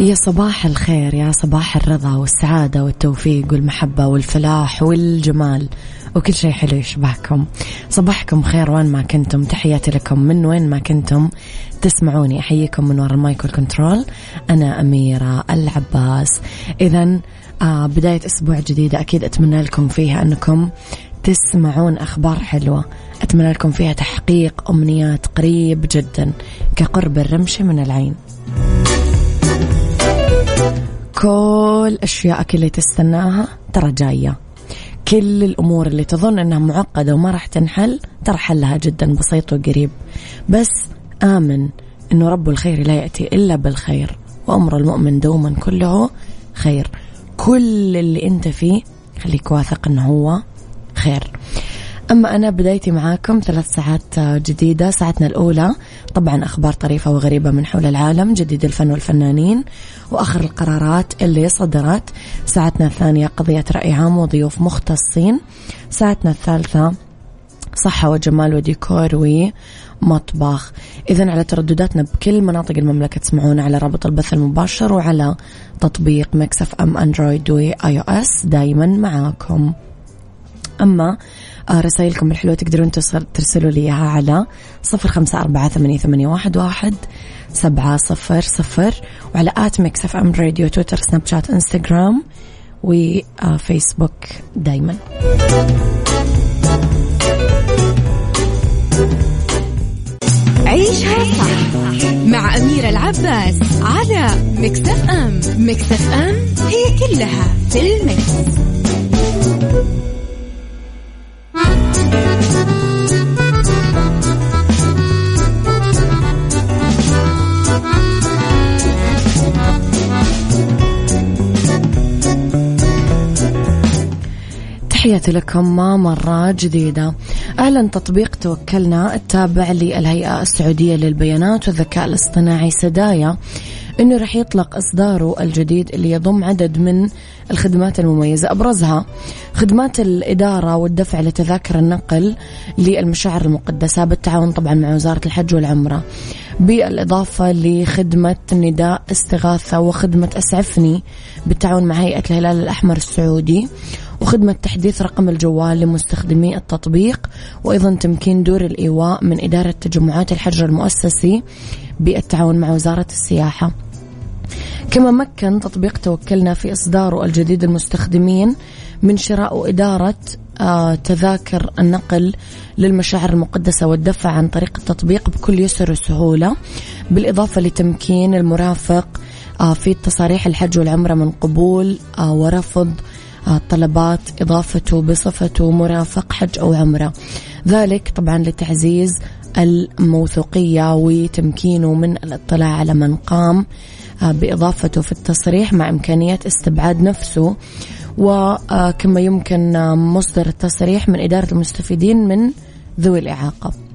يا صباح الخير يا صباح الرضا والسعادة والتوفيق والمحبة والفلاح والجمال وكل شيء حلو يشبهكم. صباحكم خير وين ما كنتم تحياتي لكم. من وين ما كنتم تسمعوني أحييكم من وراء المايك والكنترول. أنا أميرة العباس. إذا آه بداية أسبوع جديدة أكيد أتمنى لكم فيها أنكم تسمعون أخبار حلوة. أتمنى لكم فيها تحقيق أمنيات قريب جدا كقرب الرمش من العين. كل أشياءك اللي تستناها ترى جاية. كل الأمور اللي تظن أنها معقدة وما راح تنحل ترى حلها جدا بسيط وقريب. بس آمن أنه رب الخير لا يأتي إلا بالخير وأمر المؤمن دوما كله خير. كل اللي أنت فيه خليك واثق أنه هو خير. أما أنا بدايتي معاكم ثلاث ساعات جديدة ساعتنا الأولى. طبعا أخبار طريفة وغريبة من حول العالم جديد الفن والفنانين وآخر القرارات اللي صدرت. ساعتنا الثانية قضية رأي عام وضيوف مختصين. ساعتنا الثالثة صحة وجمال وديكور ومطبخ. إذا على تردداتنا بكل مناطق المملكة تسمعونا على رابط البث المباشر وعلى تطبيق Mix FM Android و iOS. دايما معاكم. أما آه، رسائلكم الحلوة تقدرون ترسلوا لي إياها على صفر خمسة أربعة ثمانية واحد واحد سبعة صفر صفر وعلى at Mix FM Radio تويتر سناب شات إنستغرام وفيسبوك دايما عيشها صح مع أميرة العباس على Mix FM Mix FM it's all in the mix. تحياتي لكم مرة جديدة. أعلن تطبيق توكلنا التابع للهيئة السعودية للبيانات والذكاء الاصطناعي سدايا أنه رح يطلق إصداره الجديد اللي يضم عدد من الخدمات المميزة. أبرزها خدمات الإدارة والدفع لتذاكر النقل للمشاعر المقدسة بالتعاون طبعا مع وزارة الحج والعمرة. بالإضافة لخدمة نداء استغاثة وخدمة أسعفني بالتعاون مع هيئة الهلال الأحمر السعودي. وخدمة تحديث رقم الجوال لمستخدمي التطبيق وأيضا تمكين دور الإيواء من إدارة تجمعات الحجر المؤسسي بالتعاون مع وزارة السياحة. كما مكن تطبيق توكلنا في إصداره الجديد المستخدمين من شراء وإدارة آه تذاكر النقل للمشاعر المقدسة والدفع عن طريق التطبيق بكل يسر وسهولة بالإضافة لتمكين المرافق آه في تصاريح الحج والعمرة من قبول آه ورفض طلبات إضافته بصفته مرافق حج أو عمرة. ذلك طبعا لتعزيز الموثوقية وتمكينه من الاطلاع على من قام آه، بإضافته في التصريح مع إمكانية استبعاد نفسه. وكما يمكن مصدر التصريح من إدارة المستفيدين من ذوي الإعاقة.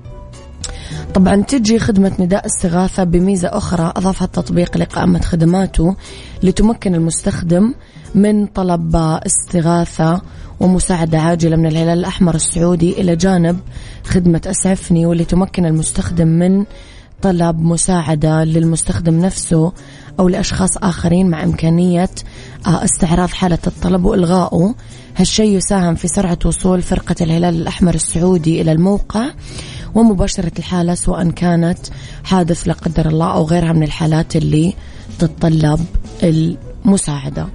طبعا تجي خدمة نداء استغاثة بميزة أخرى أضافها التطبيق لقائمة خدماته لتمكن المستخدم من طلب استغاثة ومساعدة عاجلة من الهلال الأحمر السعودي إلى جانب خدمة أسعفني واللي تمكن المستخدم من طلب مساعدة للمستخدم نفسه أو لأشخاص آخرين مع إمكانية استعراض حالة الطلب وإلغائه. هالشيء يساهم في سرعة وصول فرقة الهلال الأحمر السعودي إلى الموقع. ومباشرة الحالة سواء كانت حادث لا قدر الله أو غيرها من الحالات اللي تتطلب المساعدة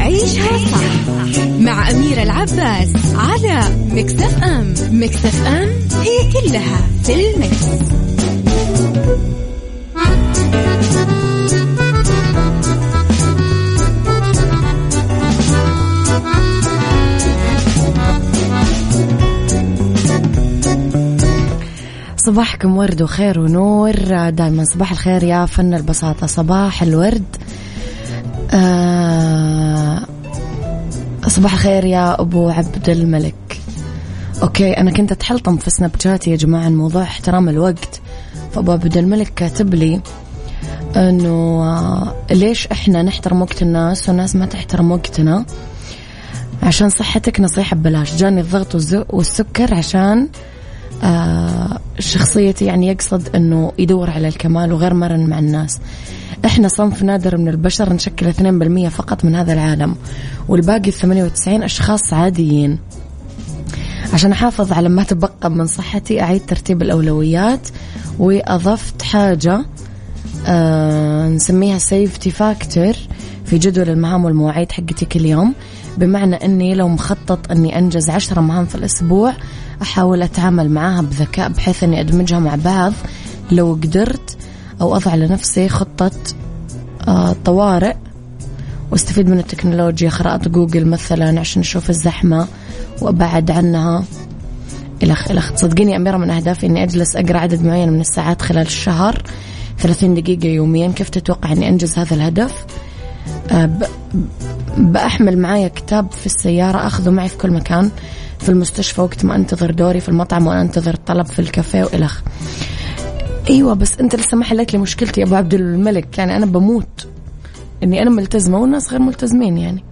عيشها صح مع أميرة العباس على مكتف أم مكتف أم هي كلها في المكس. صباحكم ورد وخير ونور. دائما صباح الخير يا فن البساطة. صباح الورد. آه صباح الخير يا أبو عبد الملك. أوكي أنا كنت أتحلطم في سناب شات يا جماعة الموضوع احترام الوقت. فأبو عبد الملك كاتب لي أنه آه ليش إحنا نحترم وقت الناس والناس ما تحترم وقتنا؟ عشان صحتك نصيحة ببلاش. جاني الضغط والسكر عشان آه شخصيتي يعني يقصد أنه يدور على الكمال وغير مرن مع الناس. إحنا صنف نادر من البشر نشكل 2% فقط من هذا العالم والباقي 98 أشخاص عاديين. عشان أحافظ على ما تبقى من صحتي أعيد ترتيب الأولويات وأضفت حاجة آه نسميها safety factor في جدول المهام والمواعيد حقتي كل يوم. بمعنى إني لو مخطط إني أنجز عشرة مهام في الأسبوع أحاول أتعامل معاها بذكاء بحيث إني أدمجها مع بعض. لو قدرت أو أضع لنفسي خطة آه طوارئ وأستفيد من التكنولوجيا خرائط جوجل مثلا عشان أشوف الزحمة وأبعد عنها. الخ الخ تصدقيني أميرة من أهدافي إني أجلس أقرأ عدد معين من الساعات خلال الشهر. 30 دقيقة يوميا. كيف تتوقع إني أنجز هذا الهدف؟ بأحمل معايا كتاب في السيارة أخذه معي في كل مكان في المستشفى وقت ما أنتظر دوري في المطعم وأنا أنتظر الطلب في الكافيه وإلخ إيوه بس أنت لسه ما حليت لي مشكلتي يا أبو عبد الملك. يعني أنا بموت. إني أنا ملتزمة والناس غير ملتزمين يعني.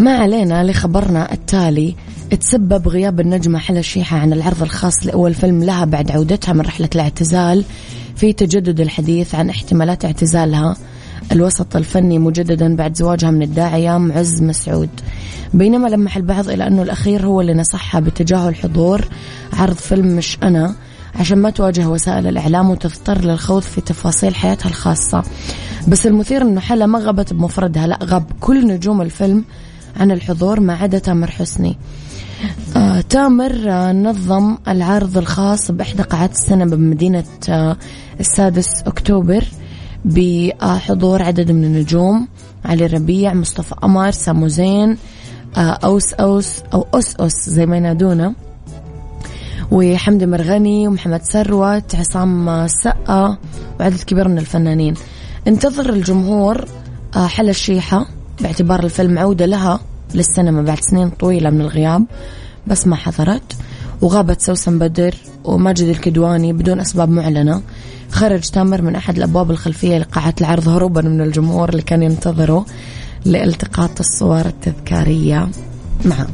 ما علينا لخبرنا التالي. تسبب غياب النجمة حلا شيحة عن العرض الخاص لأول فيلم لها بعد عودتها من رحلة الاعتزال في تجدد الحديث عن احتمالات اعتزالها. الوسط الفني مجددا بعد زواجها من الداعية معز مسعود. بينما لمح البعض إلى أنه الأخير هو اللي نصحها بتجاهل حضور عرض فيلم مش أنا. عشان ما تواجه وسائل الإعلام وتضطر للخوض في تفاصيل حياتها الخاصة. بس المثير أنه حلا ما غابت بمفردها. لا غاب كل نجوم الفيلم عن الحضور ما عدا تامر حسني. آه تامر آه نظم العرض الخاص بإحدى قاعات السينما بمدينة آه السادس أكتوبر. بحضور عدد من النجوم علي ربيع مصطفى قمر سامو زين آه أوس أوس أو أس أس زي ما ينادونه. وحمدي مرغني ومحمد ثروت عصام السقا وعدد كبير من الفنانين. انتظر الجمهور آه، حل الشيحة باعتبار الفيلم عودة لها للسينما بعد سنين طويلة من الغياب بس ما حضرت. وغابت سوسن بدر وماجد الكدواني بدون أسباب معلنة خرج تامر من أحد الأبواب الخلفية لقاعة العرض هروبا من الجمهور اللي كان ينتظره لالتقاط الصور التذكارية معه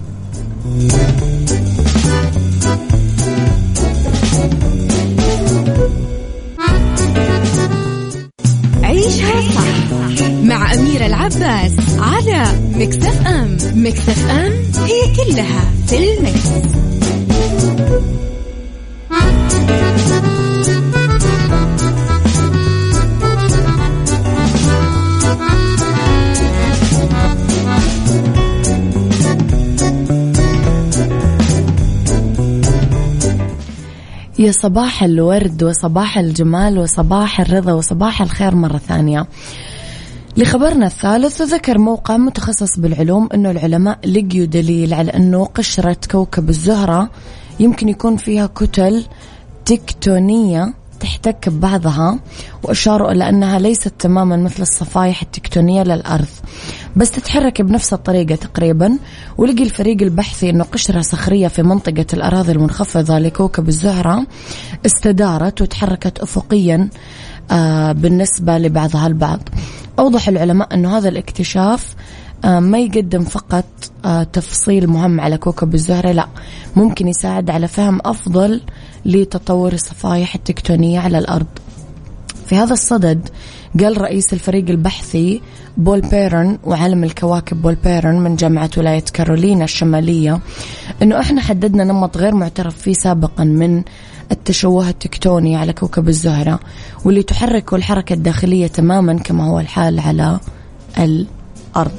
عيشها صح مع أميرة العباس على مكتف أم مكتف أم هي كلها في المكس. يا صباح الورد وصباح الجمال وصباح الرضا وصباح الخير مرة ثانية. لخبرنا الثالث ذكر موقع متخصص بالعلوم أنه العلماء لقيوا دليل على أنه قشرة كوكب الزهرة يمكن يكون فيها كتل تكتونية تحتك ببعضها وأشاروا إلى أنها ليست تماما مثل الصفائح التكتونية للأرض بس تتحرك بنفس الطريقة تقريبا. ولقي الفريق البحثي أنه قشرة صخرية في منطقة الأراضي المنخفضة لكوكب الزهرة استدارت وتحركت أفقيا آه بالنسبة لبعضها البعض. أوضح العلماء أنه هذا الاكتشاف آه ما يقدم فقط آه تفصيل مهم على كوكب الزهرة لا ممكن يساعد على فهم أفضل لتطور الصفائح التكتونية على الأرض. في هذا الصدد قال رئيس الفريق البحثي بول بيرن وعالم الكواكب بول بيرن من جامعة ولاية كارولينا الشمالية أنه إحنا حددنا نمط غير معترف فيه سابقا من التشوه التكتوني على كوكب الزهرة واللي تحركه الحركة الداخلية تماما كما هو الحال على الأرض.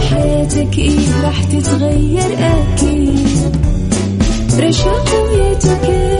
يفيدك وحياتك إيه؟ راح تتغير أكيد. رشاق ويتوكيت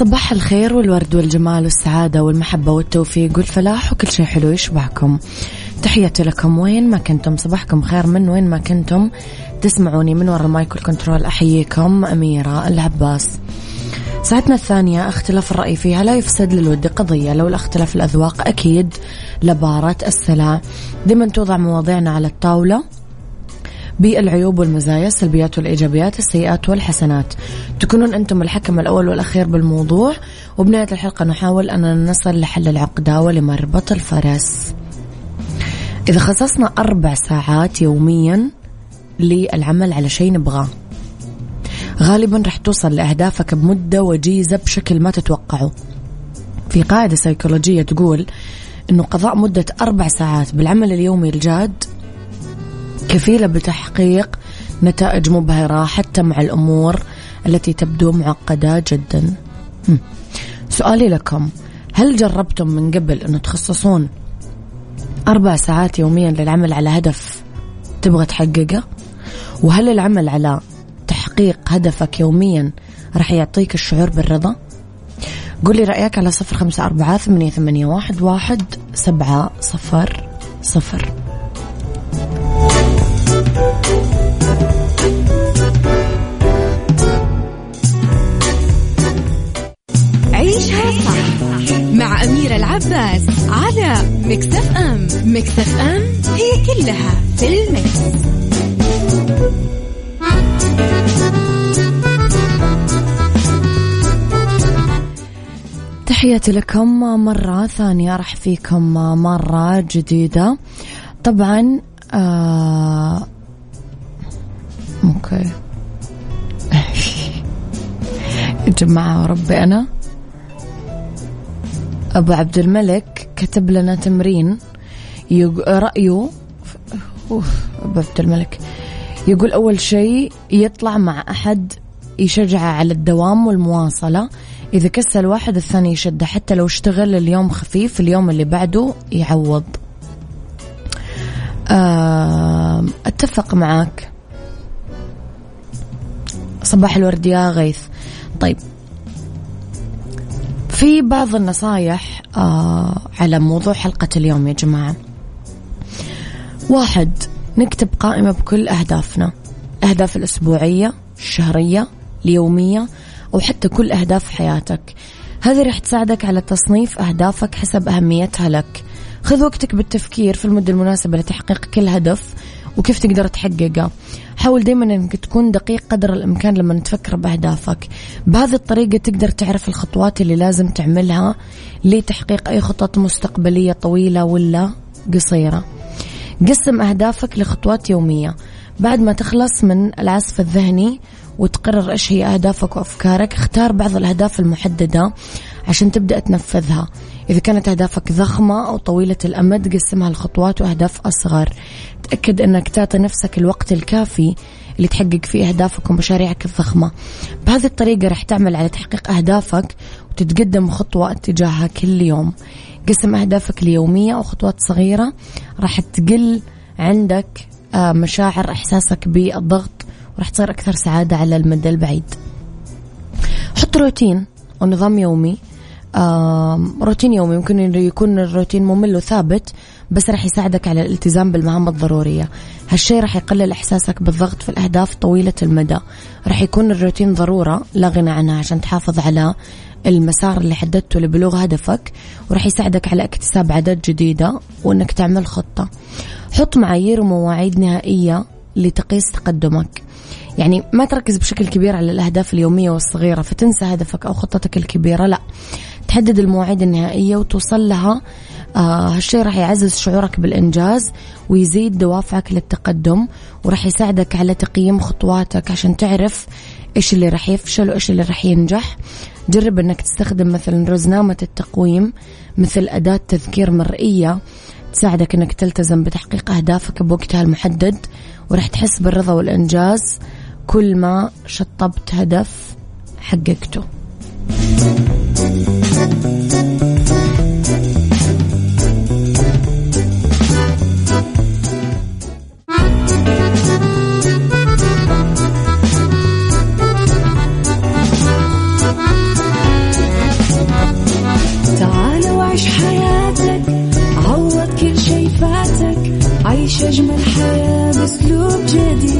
صباح الخير والورد والجمال والسعادة والمحبة والتوفيق والفلاح وكل شيء حلو يشبعكم. تحياتي لكم وين ما كنتم صباحكم خير من وين ما كنتم. تسمعوني من وراء ال mic وال control أحييكم أميرة العباس. ساعتنا الثانية اختلاف الرأي فيها لا يفسد للود قضية. لولا اختلاف الأذواق أكيد لبارت السلع. دائما توضع مواضيعنا على الطاولة. بالعيوب والمزايا السلبيات والإيجابيات السيئات والحسنات. تكونون أنتم الحكم الأول والأخير بالموضوع. وبنهاية الحلقة نحاول أن نصل لحل العقدة ولمربط الفرس. إذا خصصنا أربع ساعات يوميا للعمل على شيء نبغاه غالبا رح توصل لأهدافك بمدة وجيزة بشكل ما تتوقعه. في قاعدة سيكولوجية تقول أنه قضاء مدة أربع ساعات بالعمل اليومي الجاد كفيلة بتحقيق نتائج مبهرة حتى مع الأمور التي تبدو معقدة جدا. سؤالي لكم هل جربتم من قبل أن تخصصون أربع ساعات يوميا للعمل على هدف تبغى تحققه؟ وهل العمل على تحقيق هدفك يوميا راح يعطيك الشعور بالرضا؟ قولي رأيك على صفر خمسة أربعة ثمانية, ثمانية واحد, واحد سبعة صفر صفر. عيشها صح مع أميرة العباس على Mix FM Mix FM it's all in the mix. تحياتي لكم مرة ثانية أرحب فيكم مرة جديدة طبعا آه okay. يا جماعة ربي أنا أبو عبد الملك كتب لنا تمرين رأيه أبو عبد الملك يقول أول شيء يطلع مع أحد يشجعه على الدوام والمواصلة. إذا كسل واحد الثاني يشده حتى لو اشتغل اليوم خفيف اليوم اللي بعده يعوض. أتفق معك صباح الورد يا غيث. طيب. في بعض النصايح آه على موضوع حلقة اليوم يا جماعة. واحد نكتب قائمة بكل أهدافنا. أهداف الأسبوعية الشهرية اليومية أو حتى كل أهداف حياتك. هذه رح تساعدك على تصنيف أهدافك حسب أهميتها لك. خذ وقتك بالتفكير في المدة المناسبة لتحقيق كل هدف. وكيف تقدر تحققه حاول دائما إنك تكون دقيق قدر الإمكان لما تفكر بأهدافك. بهذه الطريقة تقدر تعرف الخطوات اللي لازم تعملها لتحقيق أي خطط مستقبلية طويلة ولا قصيرة. قسم أهدافك لخطوات يومية. بعد ما تخلص من العصف الذهني وتقرر إيش هي أهدافك وأفكارك اختار بعض الأهداف المحددة عشان تبدأ تنفذها. إذا كانت أهدافك ضخمة أو طويلة الأمد قسمها لخطوات وأهداف أصغر. تأكد أنك تعطي نفسك الوقت الكافي اللي تحقق فيه أهدافك ومشاريعك الضخمة. بهذه الطريقة رح تعمل على تحقيق أهدافك وتتقدم خطوة اتجاهها كل يوم. قسم أهدافك اليومية أو خطوات صغيرة راح تقل عندك آه، مشاعر إحساسك بالضغط وراح تصير أكثر سعادة على المدى البعيد. حط روتين ونظام يومي. روتين يومي يمكن يكون الروتين ممل وثابت بس راح يساعدك على الالتزام بالمهام الضرورية. هالشيء راح يقلل إحساسك بالضغط في الأهداف طويلة المدى. راح يكون الروتين ضرورة لا غنى عنها عشان تحافظ على المسار اللي حددته لبلوغ هدفك وراح يساعدك على اكتساب عادات جديدة وإنك تعمل خطة. حط معايير ومواعيد نهائية لتقيس تقدمك. يعني ما تركز بشكل كبير على الأهداف اليومية والصغيرة فتنسى هدفك أو خطتك الكبيرة لا. تحدد المواعيد النهائية وتوصل لها. آه هالشيء راح يعزز شعورك بالإنجاز ويزيد دوافعك للتقدم وراح يساعدك على تقييم خطواتك عشان تعرف إيش اللي راح يفشل وإيش اللي راح ينجح. جرب أنك تستخدم مثلا رزنامة التقويم مثل أداة تذكير مرئية تساعدك أنك تلتزم بتحقيق أهدافك بوقتها المحدد وراح تحس بالرضا والإنجاز. كل ما شطبت هدف حققته. عيش أجمل حياة بأسلوب جديد.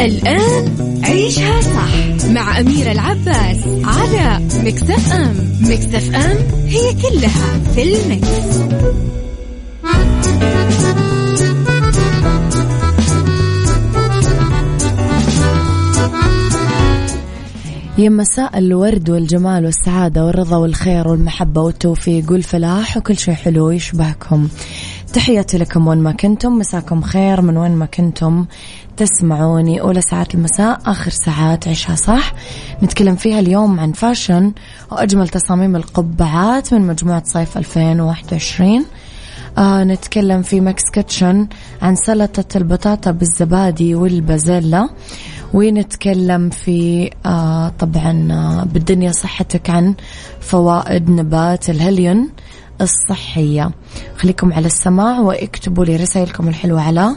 الآن عيشها صح مع أميرة العباس على مكتف أم مكتف أم هي كلها في المكس. يا مساء الورد والجمال والسعادة والرضا والخير والمحبة والتوفيق والفلاح وكل شيء حلو يشبهكم. تحياتي لكم وين ما كنتم مساكم خير من وين ما كنتم. تسمعوني أولى ساعات المساء آخر ساعات عيشها صح؟ نتكلم فيها اليوم عن fashion وأجمل تصاميم القبعات من مجموعة صيف 2021 آه نتكلم في Mix Kitchen عن سلطة البطاطا بالزبادي والبازيلا. ونتكلم في آه طبعا آه بالدنيا صحتك عن فوائد نبات الهليون الصحية. خليكم على السماع واكتبوا لي رسائلكم الحلوة على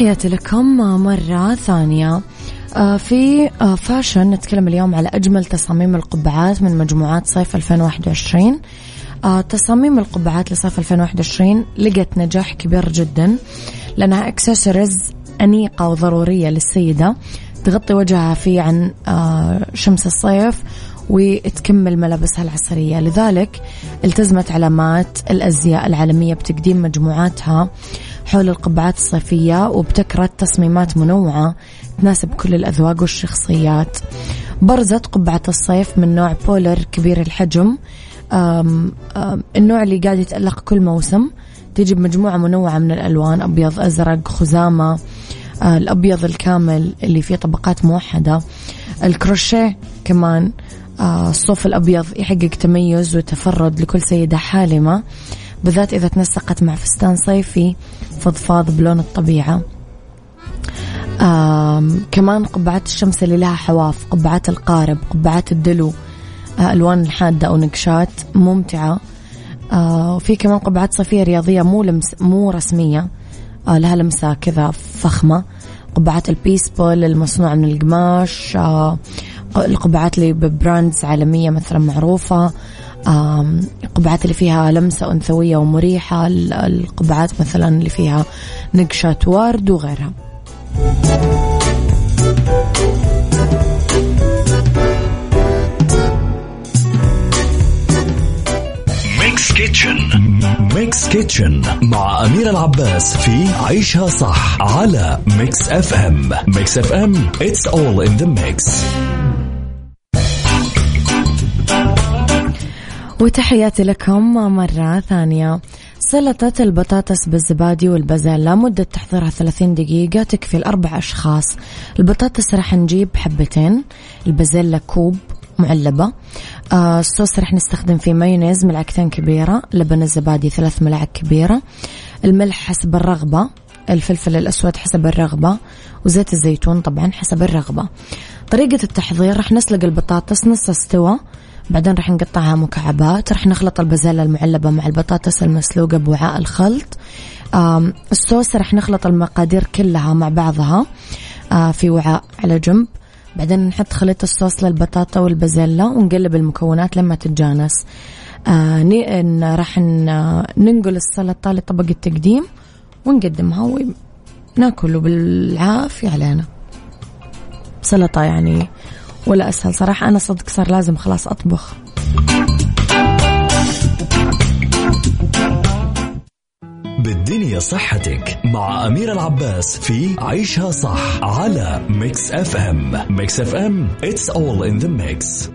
تحياتي لكم مرة ثانية. آه، في آه، فاشن نتكلم اليوم على أجمل تصاميم القبعات من مجموعات صيف 2021 آه، تصاميم القبعات لصيف 2021 لقت نجاح كبير جدا لأنها اكسسوارز أنيقة وضرورية للسيدة تغطي وجهها في عن شمس الصيف وتكمل ملابسها العصرية. لذلك التزمت علامات الأزياء العالمية بتقديم مجموعاتها. حول القبعات الصيفية وابتكرت تصميمات منوعة تناسب كل الأذواق والشخصيات. برزت قبعة الصيف من نوع bowler كبير الحجم. أم أم النوع اللي قاعد يتألق كل موسم. تجي بمجموعة منوعة من الألوان أبيض أزرق خزامة. آه الأبيض الكامل اللي فيه طبقات موحدة. الكروشيه كمان. آه الصوف الأبيض يحقق تميز وتفرد لكل سيدة حالمة. بالذات إذا تنسقت مع فستان صيفي فضفاض بلون الطبيعة. كمان قبعات الشمس اللي لها حواف قبعات القارب قبعات الدلو آه ألوان الحادة أو نقشات ممتعة. آه وفي كمان قبعات صيفية رياضية مو لمس مو رسمية. آه لها لمسة كذا فخمة. قبعات البيسبول المصنوعة من القماش. القبعات اللي ب brands عالمية مثلا معروفة. القبعات اللي فيها لمسة أنثوية ومريحة القبعات مثلا اللي فيها نقشة ورد وغيرها. Mix Kitchen Mix Kitchen مع أميرة العباس في عيشها صح على Mix FM Mix FM it's all in the mix. وتحياتي لكم مرة ثانية. سلطة البطاطس بالزبادي والبازلاء مدة تحضيرها 30 دقيقة تكفي لأربع أشخاص. البطاطس راح نجيب حبتين. البازلاء كوب معلبة. آه الصوص راح نستخدم فيه مايونيز ملعقتين كبيرة. لبن الزبادي ثلاث ملاعق كبيرة. الملح حسب الرغبة. الفلفل الأسود حسب الرغبة. وزيت الزيتون طبعا حسب الرغبة. طريقة التحضير راح نسلق البطاطس نص استوى. بعدين راح نقطعها مكعبات راح نخلط البازلاء المعلبة مع البطاطس المسلوقة بوعاء الخلط. الصوص راح نخلط المقادير كلها مع بعضها في وعاء على جنب. بعدين نحط خليط الصوص للبطاطا والبازلاء ونقلب المكونات لما تتجانس. راح ننقل السلطة لطبق التقديم ونقدمها وناكل بالعافية علينا. سلطة يعني ولا أسهل. صراحة أنا صدق صار لازم خلاص أطبخ. بالدنيا صحتك مع أميرة العباس في عيشها صح على Mix FM Mix FM it's all in the mix.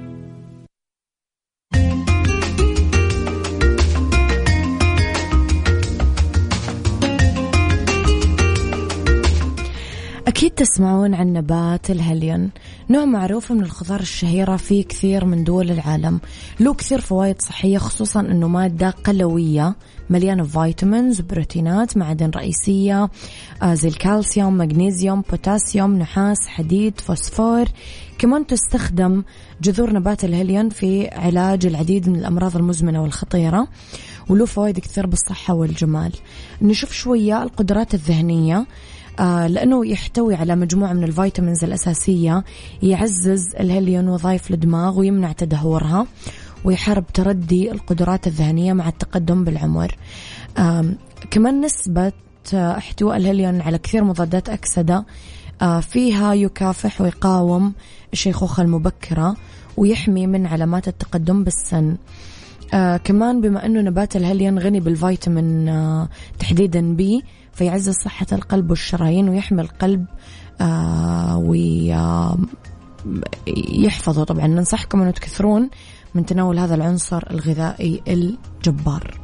تسمعون عن نبات الهليون نوع معروف من الخضار الشهيرة في كثير من دول العالم. له كثير فوائد صحية خصوصا أنه مادة قلوية مليانة vitamins وبروتينات معادن رئيسية آه، زي الكالسيوم مغنيسيوم بوتاسيوم نحاس حديد فوسفور. كمان تستخدم جذور نبات الهليون في علاج العديد من الأمراض المزمنة والخطيرة وله فوائد كثير بالصحة والجمال. نشوف شوية القدرات الذهنية. لأنه يحتوي على مجموعة من ال vitamins الأساسية يعزز الهليون وظائف الدماغ ويمنع تدهورها ويحارب تردي القدرات الذهنية مع التقدم بالعمر. آه كمان نسبة احتواء الهليون على كثير مضادات أكسدة آه فيها يكافح ويقاوم الشيخوخة المبكرة ويحمي من علامات التقدم بالسن. آه كمان بما أنه نبات الهليون غني بالفيتامين آه تحديدا بي فيعزز صحة القلب والشرايين ويحمي القلب آه ويحفظه طبعا ننصحكم أنه تكثرون من تناول هذا العنصر الغذائي الجبار.